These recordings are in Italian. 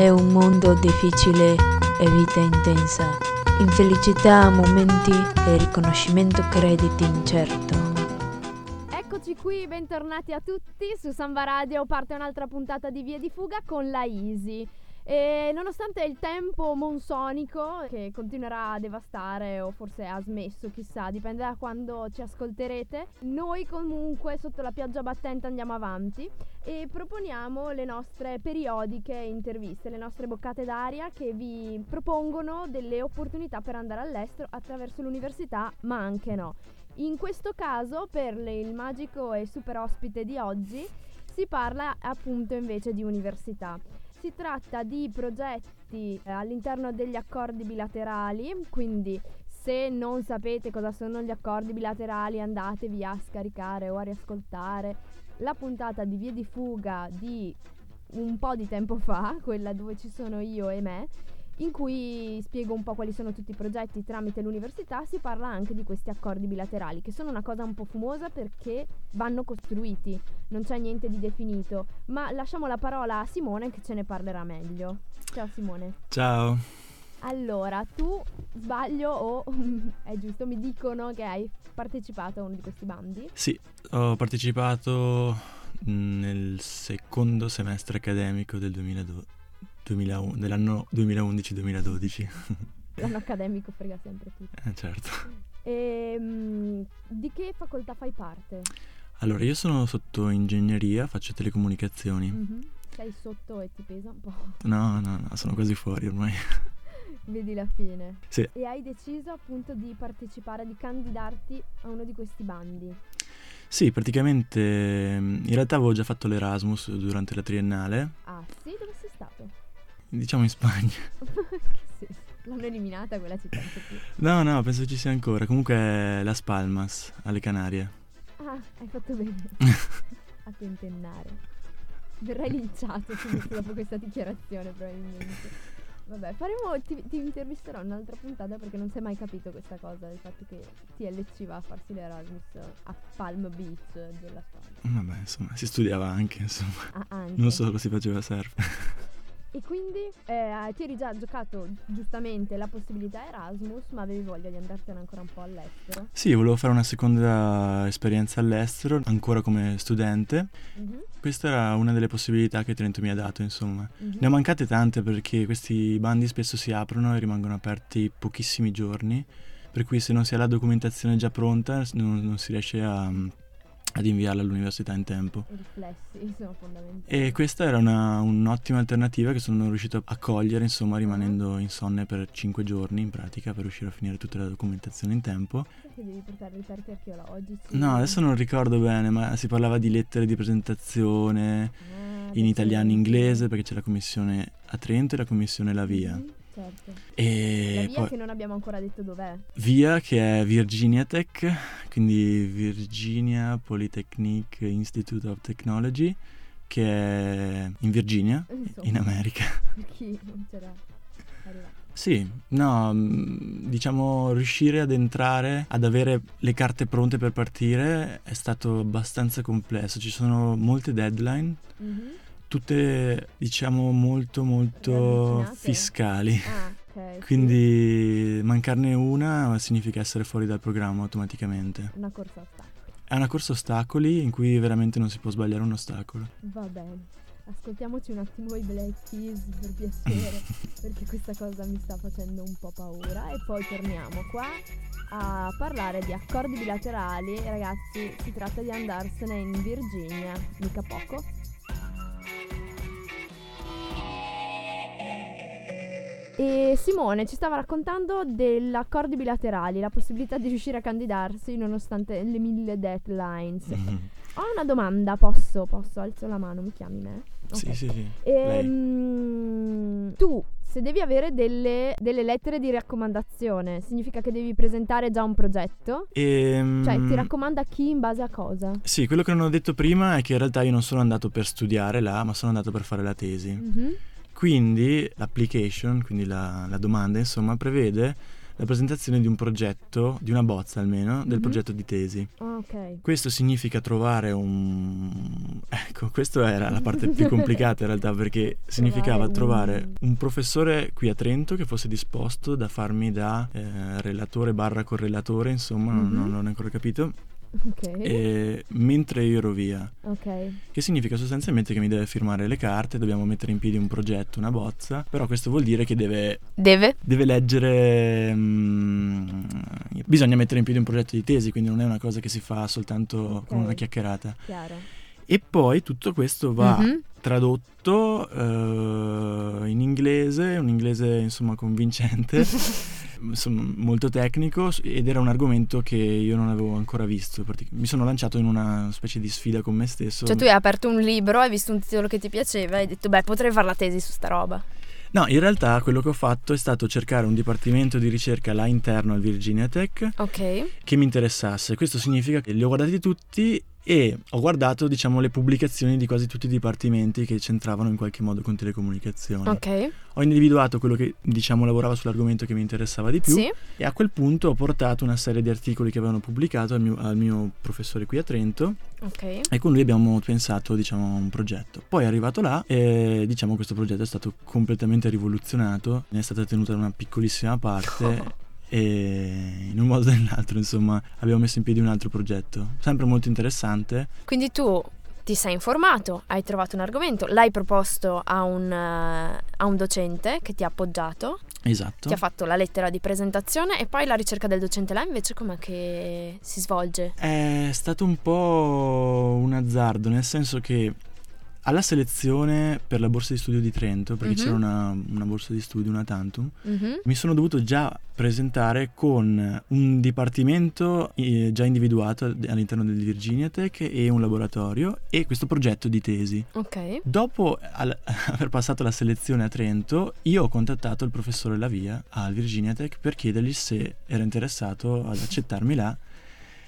È un mondo difficile e vita intensa. Infelicità a momenti e riconoscimento crediti incerto. Eccoci qui, bentornati a tutti su Samba Radio. Parte un'altra puntata di Via di Fuga con la Easy. E nonostante il tempo monsonico che continuerà a devastare o forse ha smesso, chissà, dipende da quando ci ascolterete, noi comunque sotto la pioggia battente andiamo avanti e proponiamo le nostre periodiche interviste, le nostre boccate d'aria che vi propongono delle opportunità per andare all'estero attraverso l'università, ma anche no. In questo caso, per il magico e super ospite di oggi, si parla appunto invece di università. Si tratta di progetti eh, all'interno degli accordi bilaterali, quindi se non sapete cosa sono gli accordi bilaterali andatevi a scaricare o a riascoltare la puntata di Via di Fuga di un po' di tempo fa, quella dove ci sono io e me, in cui spiego un po' quali sono tutti i progetti tramite l'università, si parla anche di questi accordi bilaterali, che sono una cosa un po' fumosa perché vanno costruiti, non c'è niente di definito, ma lasciamo la parola a Simone che ce ne parlerà meglio. Ciao Simone. Ciao. Allora, tu sbaglio o è giusto, mi dicono che hai partecipato a uno di questi bandi? Sì, ho partecipato nel secondo semestre accademico del 2002, 2001, dell'anno 2011-2012. L'anno accademico frega sempre tutto. Eh, certo. E, um, di che facoltà fai parte? Allora, io sono sotto ingegneria, faccio telecomunicazioni. Mm-hmm. Sei sotto e ti pesa un po'? No, no, no, sono quasi fuori ormai. Vedi la fine. Sì. E hai deciso appunto di partecipare, di candidarti a uno di questi bandi. Sì, praticamente in realtà avevo già fatto l'Erasmus durante la triennale. Ah, sì? Dove? Diciamo in Spagna. sì, l'hanno eliminata quella città. No, no, penso ci sia ancora. Comunque è Las Palmas, alle Canarie. Ah, hai fatto bene a tentennare. Verrai linciato dopo questa dichiarazione probabilmente. Vabbè, faremo, ti, ti, intervisterò in un'altra puntata perché non si è mai capito questa cosa, il fatto che TLC va a farsi l'Erasmus a Palm Beach della Spagna. Vabbè, insomma, si studiava anche, insomma. Ah, anche. Non solo si faceva surf. E quindi eh, ti eri già giocato giustamente la possibilità Erasmus, ma avevi voglia di andartene ancora un po' all'estero? Sì, volevo fare una seconda esperienza all'estero, ancora come studente. Mm-hmm. Questa era una delle possibilità che Trento mi ha dato, insomma. Mhm. Ne ho mancate tante perché questi bandi spesso si aprono e rimangono aperti pochissimi giorni, per cui se non si ha la documentazione già pronta non, non si riesce a, ad inviarla all'università in tempo. I riflessi sono fondamentali. E questa era una, un'ottima alternativa che sono riuscito a cogliere, insomma, rimanendo insonne per 5 giorni in pratica per riuscire a finire tutta la documentazione in tempo. Che devi portare reperti archeologici? No, adesso non ricordo bene, ma si parlava di lettere di presentazione Ah, in perché- italiano e inglese perché c'è la commissione a Trento e la commissione La Via. Mhm, certo. E La via poi che non abbiamo ancora detto dov'è. Via che è Virginia Tech, quindi Virginia Polytechnic Institute of Technology, che è in Virginia, Insomma, in America. per chi non c'era arrivato. Sì, no, mh, diciamo riuscire ad entrare, ad avere le carte pronte per partire è stato abbastanza complesso. Ci sono molte deadline, Mhm. Tutte diciamo molto molto fiscali. Ah, ok. sì. Quindi mancarne una significa essere fuori dal programma automaticamente. Una corsa ostacoli. È una corsa ostacoli in cui veramente non si può sbagliare un ostacolo. Va bene. Ascoltiamoci un attimo i Black Keys per piacere, perché questa cosa mi sta facendo un po' paura. E poi torniamo qua a parlare di accordi bilaterali. Ragazzi, si tratta di andarsene in Virginia, mica poco. E Simone ci stava raccontando degli accordi bilaterali, la possibilità di riuscire a candidarsi nonostante le mille deadlines. Ho una domanda, posso? Posso? Alzo la mano, mi chiami me? Sì, Ok. sì, sì. Lei. Ehm, tu, se devi avere delle, delle lettere di raccomandazione, significa che devi presentare già un progetto? Ehm, Cioè, ti raccomanda chi in base a cosa? Sì, quello che non ho detto prima è che in realtà io non sono andato per studiare là, ma sono andato per fare la tesi. Mhm. Quindi l'application, quindi la, la domanda, insomma, prevede la presentazione di un progetto, di una bozza almeno, del Mhm. progetto di tesi. Ah, ok. Questo significa trovare un... Ecco, questa era la parte più complicata in realtà perché significava un- trovare un professore qui a Trento che fosse disposto da farmi da eh, relatore barra correlatore, insomma, non- Mhm. non, l'ho ancora capito, Ok. e- mentre io ero via. Ok. Che significa sostanzialmente che mi deve firmare le carte, dobbiamo mettere in piedi un progetto, una bozza, però questo vuol dire che deve Deve? deve leggere. mm, bisogna mettere in piedi un progetto di tesi, quindi non è una cosa che si fa soltanto con Ok. una chiacchierata. Chiaro. E poi tutto questo va Mhm. tradotto eh, in inglese, un inglese insomma convincente, insomma, molto tecnico ed era un argomento che io non avevo ancora visto. Mi sono lanciato in una specie di sfida con me stesso. Cioè tu hai aperto un libro, hai visto un titolo che ti piaceva e hai detto beh potrei fare la tesi su sta roba. No, in realtà quello che ho fatto è stato cercare un dipartimento di ricerca là interno al Virginia Tech Ok. che mi interessasse. Questo significa che li ho guardati tutti e ho guardato, diciamo, le pubblicazioni di quasi tutti i dipartimenti che c'entravano in qualche modo con telecomunicazioni. Ok. Ho individuato quello che, diciamo, lavorava sull'argomento che mi interessava di più Sì. e a quel punto ho portato una serie di articoli che avevano pubblicato al mio, al mio professore qui a Trento Ok. e con lui abbiamo pensato, diciamo, a un progetto. Poi arrivato là e, diciamo, questo progetto è stato completamente rivoluzionato, ne è stata tenuta una piccolissima parte e in un modo o nell'altro, insomma, abbiamo messo in piedi un altro progetto, sempre molto interessante. Quindi tu ti sei informato, hai trovato un argomento, l'hai proposto a un, eh, a un docente che ti ha appoggiato, Esatto. ti ha fatto la lettera di presentazione e poi la ricerca del docente là invece com'è che si svolge? È stato un po' un azzardo, nel senso che alla selezione per la borsa di studio di Trento, perché Mhm. c'era una, una borsa di studio, una tantum, Mhm. mi sono dovuto già presentare con un dipartimento eh, già individuato all'interno del Virginia Tech e un laboratorio e questo progetto di tesi. Ok. Dopo al- aver passato la selezione a Trento, io ho contattato il professore Lavia al Virginia Tech per chiedergli se era interessato ad accettarmi là.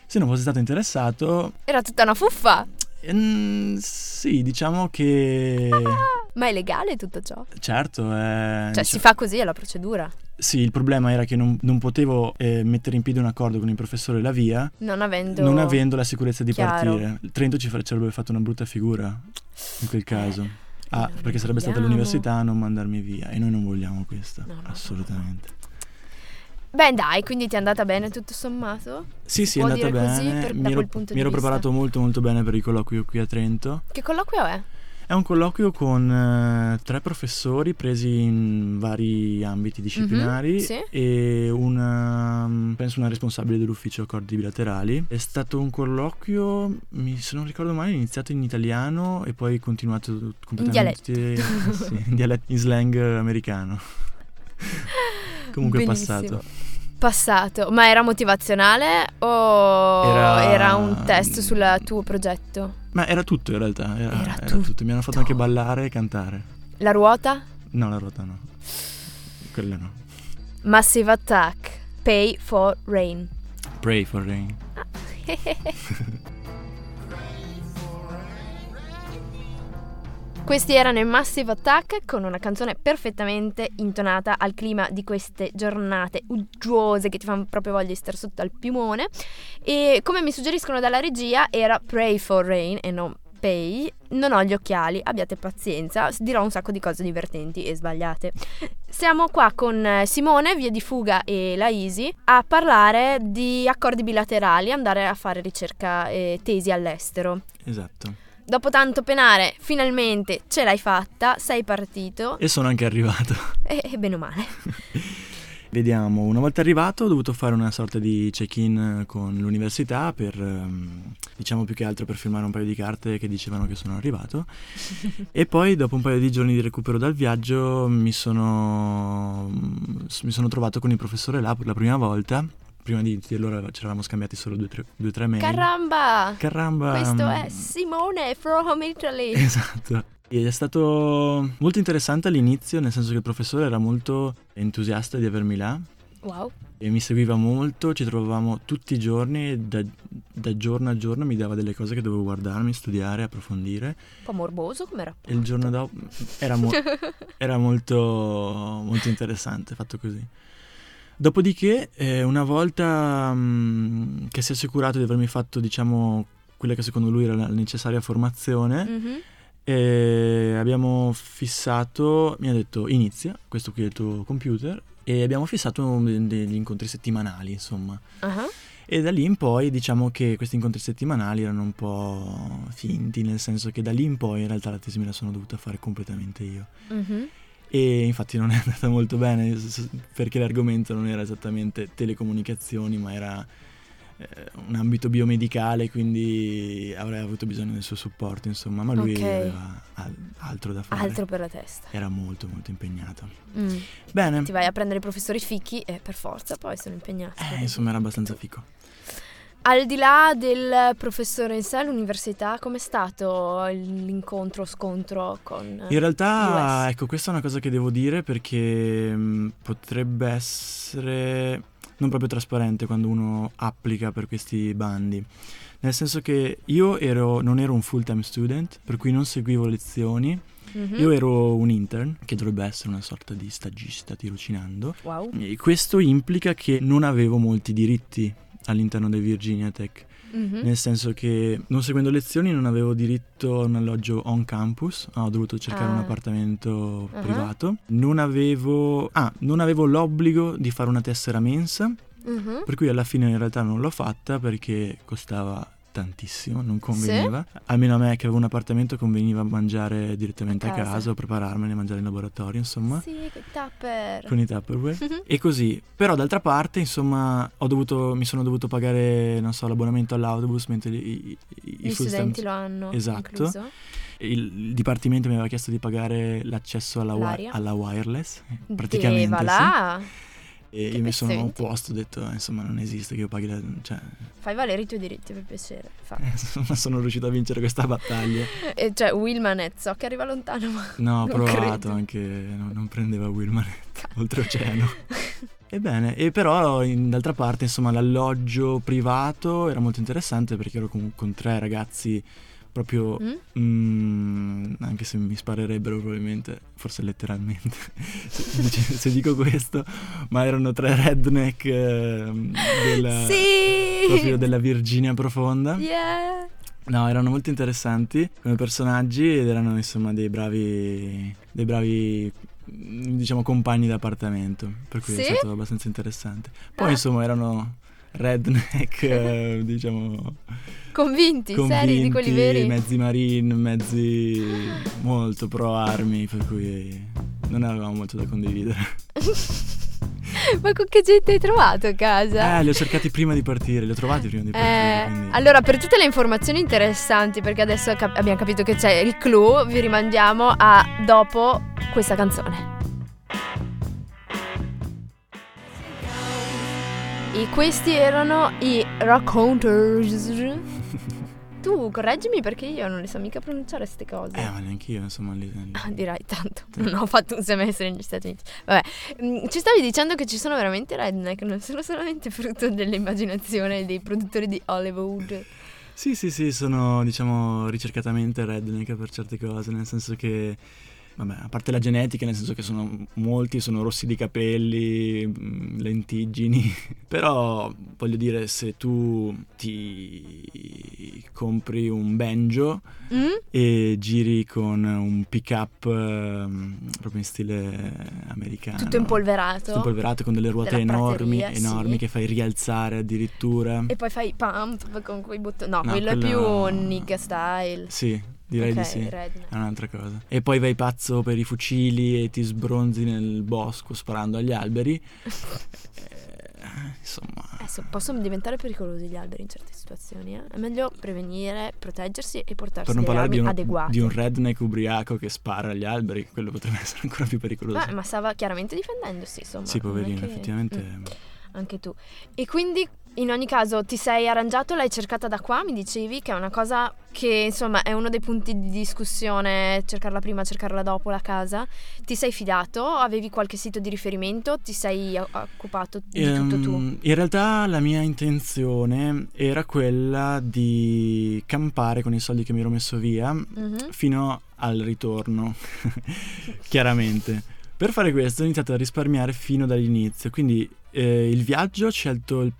Se non fosse stato interessato, Era tutta una fuffa, ehm, sì, diciamo che ma è legale tutto ciò? certo, eh, Cioè si fa così, è la procedura. sì, il problema era che non, non potevo eh, mettere in piedi un accordo con il professore Lavia Non avendo... non avendo la sicurezza di Chiaro. partire. Trento ci, avrebbe fatto una brutta figura in quel caso. Ah, non perché sarebbe stata vogliamo. l'università a non mandarmi via e noi non vogliamo questo, No, no, no, assolutamente. Beh dai, quindi ti è andata bene tutto sommato? Sì, sì, è andata bene. per- mi ero, mi ero preparato molto molto bene per il colloquio qui a Trento. Che colloquio è? È un colloquio con eh, tre professori presi in vari ambiti disciplinari Mhm, sì. e una, penso una responsabile dell'ufficio accordi bilaterali. È stato un colloquio, mi, se non ricordo male, iniziato in italiano e poi continuato completamente sì, in, dialetto, in slang americano. Comunque è Benissimo. passato. Passato, ma era motivazionale o Era- era, un test sul tuo progetto? Ma era tutto in realtà, era, Era era tutto. tutto. Mi hanno fatto anche ballare e cantare. La ruota? No, la ruota no. Quella no. Massive Attack, Pay for Rain. Pray for rain. Questi erano i Massive Attack con una canzone perfettamente intonata al clima di queste giornate uggiose che ti fanno proprio voglia di stare sotto al piumone. E come mi suggeriscono dalla regia era Pray for Rain e non Pay. Non ho gli occhiali, abbiate pazienza, dirò un sacco di cose divertenti e sbagliate. Siamo qua con eh, Simone, Via di Fuga e la Easy a parlare di accordi bilaterali, andare a fare ricerca e tesi all'estero. Esatto. Dopo tanto penare, finalmente ce l'hai fatta, sei partito E sono anche arrivato. e, e bene o male. Vediamo, una volta arrivato ho dovuto fare una sorta di check-in con l'università per, ehm, diciamo più che altro per firmare un paio di carte che dicevano che sono arrivato. e poi dopo un paio di giorni di recupero dal viaggio mi sono, mi sono trovato con il professore là per la prima volta. Prima di dirlo ci eravamo scambiati solo due o tre, due, tre mail. Caramba! Caramba! Questo mm, è Simone from Italy. Esatto. Ed è stato molto interessante all'inizio, nel senso che il professore era molto entusiasta di avermi là Wow. e mi seguiva molto, ci trovavamo tutti i giorni da, da giorno a giorno mi dava delle cose che dovevo guardarmi, studiare, approfondire Un po' morboso come rapporto. e il giorno dopo era, mo- era molto, molto interessante fatto così. Dopodiché, eh, una volta mh, che si è assicurato di avermi fatto, diciamo, quella che secondo lui era la necessaria formazione, Mhm. eh, abbiamo fissato, mi ha detto inizia, questo qui è il tuo computer, e abbiamo fissato de- degli incontri settimanali, insomma. Ah, E da lì in poi diciamo che questi incontri settimanali erano un po' finti, nel senso che da lì in poi in realtà la tesi me la sono dovuta fare completamente io. mhm. E infatti non è andata molto bene perché l'argomento non era esattamente telecomunicazioni, ma era eh, un ambito biomedicale, quindi avrei avuto bisogno del suo supporto, insomma, ma lui Ok. aveva al- altro da fare. Altro per la testa. Era molto molto impegnato. Mm. Bene, Ti vai a prendere i professori fichi e per forza poi sono impegnati. eh, insomma era abbastanza fico. Al di là del professore in sé all'università, com'è stato l'incontro, scontro con... In realtà, ecco, questa è una cosa che devo dire perché mh, potrebbe essere non proprio trasparente quando uno applica per questi bandi. Nel senso che io ero, non ero un full-time student, per cui non seguivo lezioni. Mhm. Io ero un intern, che dovrebbe essere una sorta di stagista, tirocinando. Wow. E questo implica che non avevo molti diritti all'interno del Virginia Tech. Mhm. Nel senso che non seguendo lezioni non avevo diritto a un alloggio on campus, ho dovuto cercare un Ah. appartamento Ah. privato. Non avevo, ah, non avevo l'obbligo di fare una tessera mensa, Mhm. per cui alla fine in realtà non l'ho fatta perché costava tantissimo, non conveniva. Almeno a me che avevo un appartamento conveniva mangiare direttamente A a casa. casa, o prepararmene, mangiare in laboratorio, insomma. Sì, con i tupper. Con i Tupperware. Mhm. E così, però d'altra parte, insomma, ho dovuto, mi sono dovuto pagare, non so, l'abbonamento all'autobus mentre i, i, Gli studenti stand- lo hanno Esatto. incluso. il, il dipartimento mi aveva chiesto di pagare l'accesso alla, wi- alla wireless, praticamente. Deva sì. E Che io mi sono opposto, ho detto, insomma, non esiste che io paghi la... Cioè, Fai valere i tuoi diritti per piacere. Fa. insomma, sono riuscito a vincere questa battaglia. E cioè, Willmanet, so che arriva lontano, ma... No, ho provato credo. anche, no- non prendeva Wilmanet, oltreoceano. Ebbene, e però in- d'altra parte, insomma, l'alloggio privato era molto interessante perché ero con, con tre ragazzi proprio, Mm? mm, anche se mi sparerebbero probabilmente, forse letteralmente, se, dice- se dico questo, ma erano tre redneck ehm, della, sì! proprio della Virginia profonda. Yeah! No, erano molto interessanti come personaggi ed erano insomma dei bravi, dei bravi diciamo compagni d'appartamento, per cui è Sì? stato abbastanza interessante. Poi Ah. insomma erano redneck, eh, diciamo Convinti, convinti, seri, di quelli veri. mezzi marine, mezzi molto pro armi, per cui non avevamo molto da condividere. Ma con che gente hai trovato a casa? Eh, li ho cercati prima di partire, li ho trovati prima di partire. Eh, quindi- allora, per tutte le informazioni interessanti, perché adesso cap- abbiamo capito che c'è il clou, vi rimandiamo a dopo questa canzone. E questi erano i Raconteurs. Tu correggimi perché io non le so mica pronunciare queste cose. Eh, ma neanche io, insomma, lì, lì- Ah, dirai tanto, non ho fatto un semestre negli Stati Uniti. Vabbè, mm, ci stavi dicendo che ci sono veramente redneck, non sono solamente frutto dell'immaginazione dei produttori di Hollywood. Sì, sì, sì, sono diciamo ricercatamente redneck per certe cose, nel senso che, vabbè, a parte la genetica, nel senso che sono molti sono rossi di capelli, mm, lentiggini, però voglio dire, se tu ti compri un banjo Mm? e giri con un pick up proprio in stile americano, Tutto impolverato. tutto impolverato con delle ruote enormi, prateria, sì. enormi che fai rialzare addirittura. E poi fai pump con quei bottoni. No, No, quello è più nigga style. Sì, direi Ok, di sì. redneck. È un'altra cosa. E poi vai pazzo per i fucili e ti sbronzi nel bosco sparando agli alberi. Eh, insomma, Adesso possono diventare pericolosi gli alberi in certe situazioni. eh. È meglio prevenire, proteggersi e portarsi per non parlare di un, adeguate. di un redneck ubriaco che spara agli alberi, quello potrebbe essere ancora più pericoloso. Beh, ma stava chiaramente difendendosi, insomma. sì, poverino, che- effettivamente. Mm, anche tu. E quindi, in ogni caso, ti sei arrangiato, l'hai cercata da qua, mi dicevi, che è una cosa che, insomma, è uno dei punti di discussione, cercarla prima, cercarla dopo la casa. Ti sei fidato? Avevi qualche sito di riferimento? Ti sei occupato di tutto tu? In realtà la mia intenzione era quella di campare con i soldi che mi ero messo via Mhm. fino al ritorno, chiaramente. Per fare questo ho iniziato a risparmiare fino dall'inizio, quindi Eh, il viaggio ho scelto il-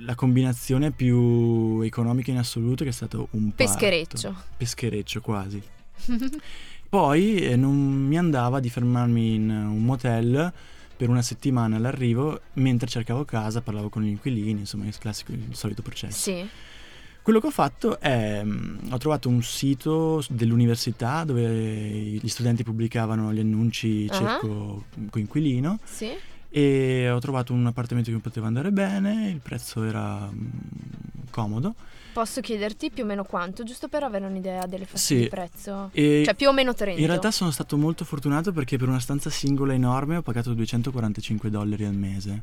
la combinazione più economica in assoluto che è stato un parto. Peschereccio. Peschereccio quasi. Poi eh, non mi andava di fermarmi in un motel per una settimana all'arrivo mentre cercavo casa, parlavo con gli inquilini, insomma il classico, il solito processo. sì. Quello che ho fatto è, mh, ho trovato un sito dell'università dove gli studenti pubblicavano gli annunci Ah. cerco coinquilino Sì. E ho trovato un appartamento che mi poteva andare bene, il prezzo era mh, comodo. Posso chiederti più o meno quanto, giusto per avere un'idea delle fasce Sì. di prezzo? E Cioè più o meno 30. in realtà sono stato molto fortunato perché per una stanza singola enorme ho pagato 245 dollari al mese,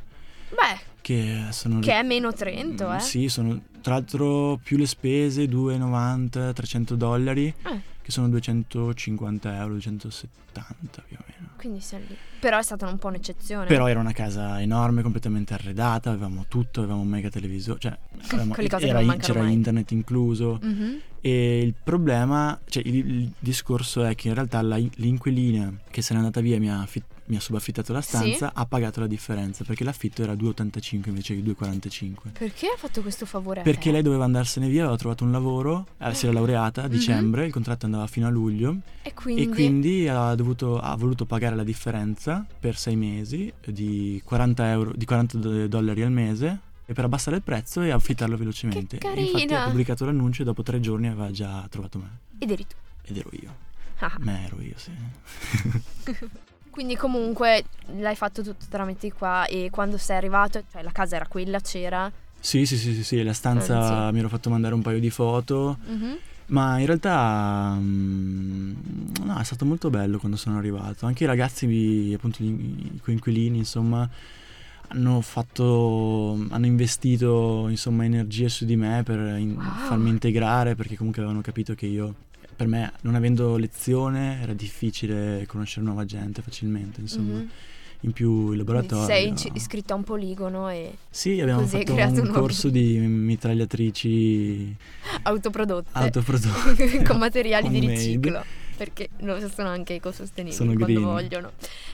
Beh, che sono... che è meno 30, Mm, eh? Sì, sono tra l'altro più le spese, 2,90, 300 dollari, Eh, che sono 250 euro, 270 più o meno. quindi siamo lì. Però è stata un po' un'eccezione. Però era una casa enorme, completamente arredata, avevamo tutto, avevamo un mega televisore, cioè avevamo- era c'era mai. internet incluso Mhm. e il problema, cioè il, il discorso è che in realtà la- l'inquilina che se n'è andata via mi ha, affi- mi ha subaffittato la stanza ha pagato la differenza perché l'affitto era 2,85 invece che 2,45. Perché ha fatto questo favore Perché lei doveva andarsene via, aveva trovato un lavoro, eh, si era laureata a Mhm. dicembre, il contratto andava fino a luglio E quindi... e quindi ha, dovuto- ha voluto pagare la differenza per sei mesi di 40, euro, di 40 do- dollari al mese e per abbassare il prezzo e affittarlo velocemente. Che E Infatti carina! ha pubblicato l'annuncio e dopo tre giorni aveva già trovato me. Ed eri tu. Ed ero io. Ah. Me ero io, sì. Quindi comunque l'hai fatto tutto tramite di qua e quando sei arrivato, cioè la casa era quella, c'era. Sì, sì, sì, sì, sì, la stanza Anzi. mi ero fatto mandare un paio di foto, Mhm. ma in realtà mm, no, è stato molto bello quando sono arrivato. Anche i ragazzi, appunto i coinquilini, insomma, hanno fatto, hanno investito insomma energie su di me per in- Wow. farmi integrare perché comunque avevano capito che io, per me, non avendo lezione, era difficile conoscere nuova gente facilmente, insomma. Mhm. In più il laboratorio... sei iscritto a un poligono e Sì, abbiamo fatto un corso di mitragliatrici autoprodotte autoprodotte. con materiali di riciclo. Perché loro sono anche ecosostenibili Sono quando green. vogliono.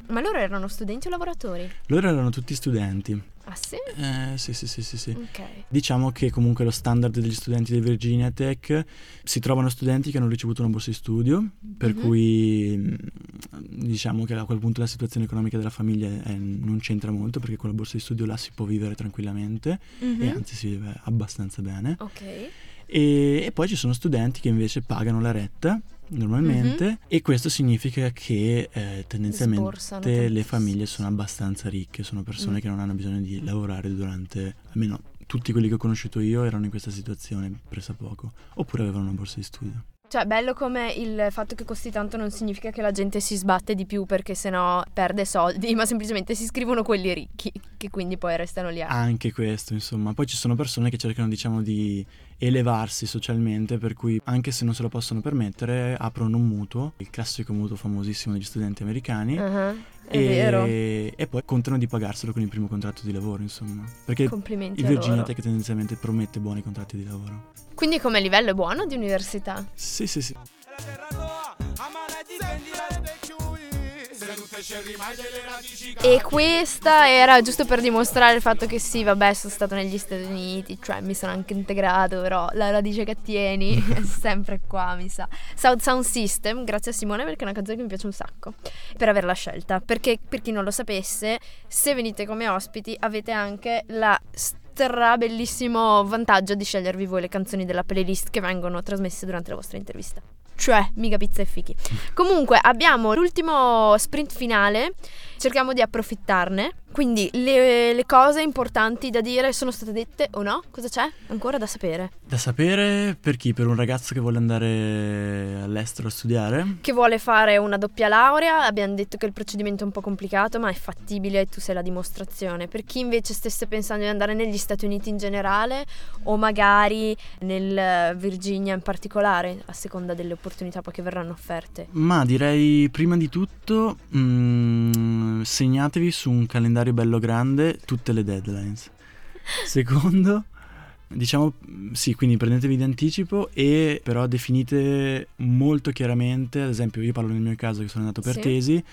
Ma loro erano studenti o lavoratori? Loro erano tutti studenti. Ah sì? Eh, sì, sì, sì, sì, sì. Ok. Diciamo che comunque lo standard degli studenti di Virginia Tech si trovano studenti che hanno ricevuto una borsa di studio, per Mhm. cui mh, diciamo che a quel punto la situazione economica della famiglia eh, non c'entra molto perché con la borsa di studio là si può vivere tranquillamente Mhm. e anzi si vive abbastanza bene. Ok. E, e poi ci sono studenti che invece pagano la retta normalmente Mhm. e questo significa che eh, tendenzialmente le famiglie sono abbastanza ricche, sono persone Mm. che non hanno bisogno di lavorare durante, almeno tutti quelli che ho conosciuto io erano in questa situazione pressappoco, oppure avevano una borsa di studio. Cioè, bello come il fatto che costi tanto non significa che la gente si sbatte di più perché sennò perde soldi, ma semplicemente si iscrivono quelli ricchi, che quindi poi restano lì. Anche questo, insomma. Poi ci sono persone che cercano, diciamo, di elevarsi socialmente, per cui anche se non se lo possono permettere, aprono un mutuo, il classico mutuo famosissimo degli studenti americani. Ah, È e, vero. e poi contano di pagarselo con il primo contratto di lavoro, insomma. Perché Complimenti il Virginia. Tech tendenzialmente promette buoni contratti di lavoro. Quindi come livello è buono di università? Sì, sì, sì. E questa era giusto per dimostrare il fatto che sì, vabbè, sono stato negli Stati Uniti, cioè mi sono anche integrato, però la radice che tieni è sempre qua, mi sa. South Sound System, grazie a Simone perché è una canzone che mi piace un sacco, per averla scelta. Perché per chi non lo sapesse, se venite come ospiti avete anche la stra bellissimo vantaggio di scegliervi voi le canzoni della playlist che vengono trasmesse durante la vostra intervista. Cioè, mica pizza e fichi. Comunque, abbiamo l'ultimo sprint finale. Cerchiamo di approfittarne. Quindi, le, le cose importanti da dire sono state dette o no? Cosa c'è? Ancora da sapere. Da sapere per chi? Per un ragazzo che vuole andare all'estero a studiare? Che vuole fare una doppia laurea, abbiamo detto che il procedimento è un po' complicato, ma è fattibile e tu sei la dimostrazione. Per chi invece stesse pensando di andare negli Stati Uniti in generale o magari nel eh, Virginia in particolare, a seconda delle opportunità poi che verranno offerte. Ma direi prima di tutto mm, segnatevi su un calendario bello grande tutte le deadlines. Secondo, diciamo sì, quindi prendetevi di anticipo e però definite molto chiaramente, ad esempio io parlo nel mio caso che sono andato per Sì. tesi,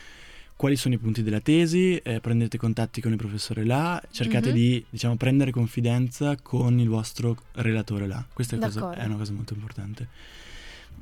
quali sono i punti della tesi, eh, prendete contatti con il professore là, cercate Mhm. di diciamo, prendere confidenza con il vostro relatore là. Questa è, cosa- è una cosa molto importante.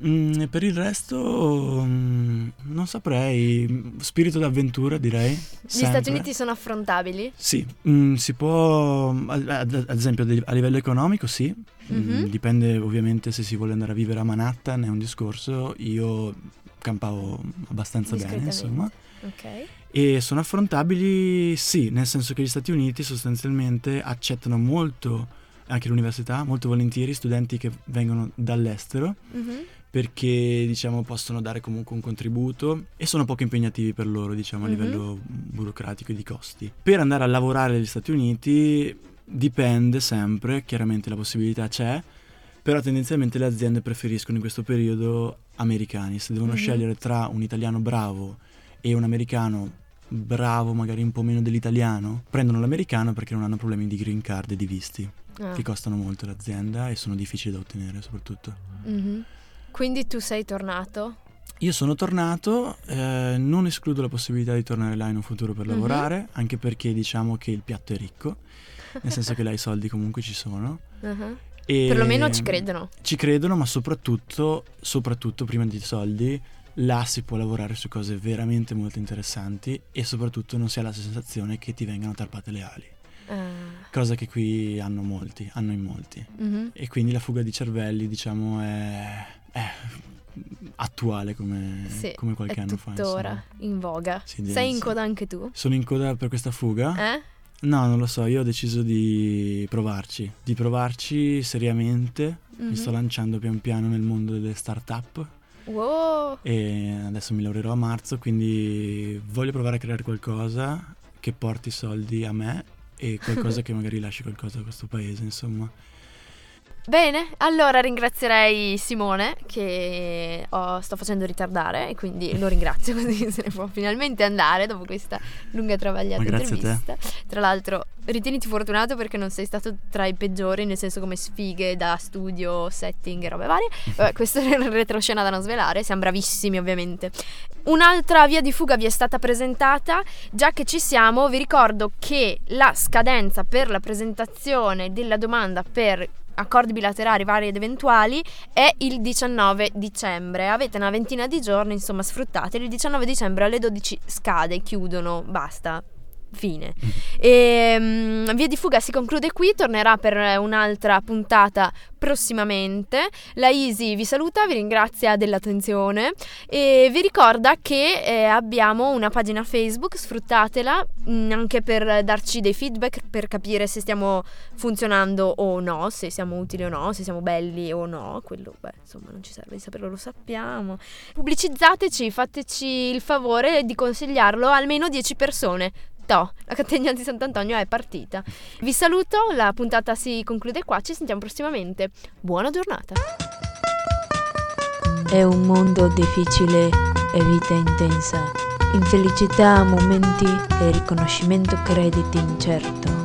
Mm, per il resto, mm, non saprei, spirito d'avventura direi. Gli Stati sempre. Uniti sono affrontabili? Sì, mm, si può, ad, esempio a livello economico sì, Mm, Mhm. dipende ovviamente se si vuole andare a vivere a Manhattan, è un discorso, io campavo abbastanza bene insomma. Ok. E sono affrontabili sì, nel senso che gli Stati Uniti sostanzialmente accettano molto, anche l'università, molto volentieri studenti che vengono dall'estero Mhm. Perché diciamo possono dare comunque un contributo e sono poco impegnativi per loro diciamo a Mhm. livello burocratico e di costi. Per andare a lavorare negli Stati Uniti dipende sempre, chiaramente la possibilità c'è, però tendenzialmente le aziende preferiscono in questo periodo americani, se devono Mhm. scegliere tra un italiano bravo e un americano bravo magari un po' meno dell'italiano, prendono l'americano perché non hanno problemi di green card e di visti, Ah. che costano molto l'azienda e sono difficili da ottenere soprattutto. Mhm. Quindi tu sei tornato? Io sono tornato, eh, non escludo la possibilità di tornare là in un futuro per Mhm. lavorare, anche perché diciamo che il piatto è ricco, nel senso che là i soldi comunque ci sono. Mhm. E Perlomeno ci credono. Ci credono, ma soprattutto, soprattutto prima di soldi, là si può lavorare su cose veramente molto interessanti e soprattutto non si ha la sensazione che ti vengano tarpate le ali, Ah. cosa che qui hanno molti, hanno in molti. Mhm. E quindi la fuga di cervelli, diciamo, è attuale come, Sì, come qualche anno fa. tuttora in voga. Sì, sei in coda anche tu? Sono in coda per questa fuga? Eh? No, non lo so, io ho deciso di provarci, di provarci seriamente. Mhm. Mi sto lanciando pian piano nel mondo delle start-up Wow. e adesso mi lavorerò a marzo, quindi voglio provare a creare qualcosa che porti soldi a me e qualcosa che magari lasci qualcosa a questo paese, insomma. Bene, allora ringrazierei Simone che ho- sto facendo ritardare e quindi lo ringrazio così se ne può finalmente andare dopo questa lunga e travagliata intervista. Tra l'altro, ritieniti fortunato perché non sei stato tra i peggiori, nel senso come sfighe da studio, setting e robe varie. Vabbè, questa è una retroscena da non svelare, siamo bravissimi ovviamente. Un'altra via di fuga vi è stata presentata, già che ci siamo vi ricordo che la scadenza per la presentazione della domanda per accordi bilaterali vari ed eventuali è il 19 dicembre. Avete una ventina di giorni, insomma, sfruttateli. Il 19 dicembre alle 12 scade, chiudono, basta. Fine. E, mm, Via di fuga si conclude qui, tornerà per un'altra puntata prossimamente. La Easy vi saluta, vi ringrazia dell'attenzione e vi ricorda che eh, abbiamo una pagina Facebook, sfruttatela mm, anche per darci dei feedback, per capire se stiamo funzionando o no, se siamo utili o no, se siamo belli o no, quello beh, insomma non ci serve di saperlo, lo sappiamo. Pubblicizzateci, fateci il favore di consigliarlo a almeno 10 persone. Toh, la catena di Sant'Antonio è partita. Vi saluto, la puntata si conclude qua, ci sentiamo prossimamente. Buona giornata. È un mondo difficile e vita intensa, infelicità, momenti e riconoscimento crediti incerto.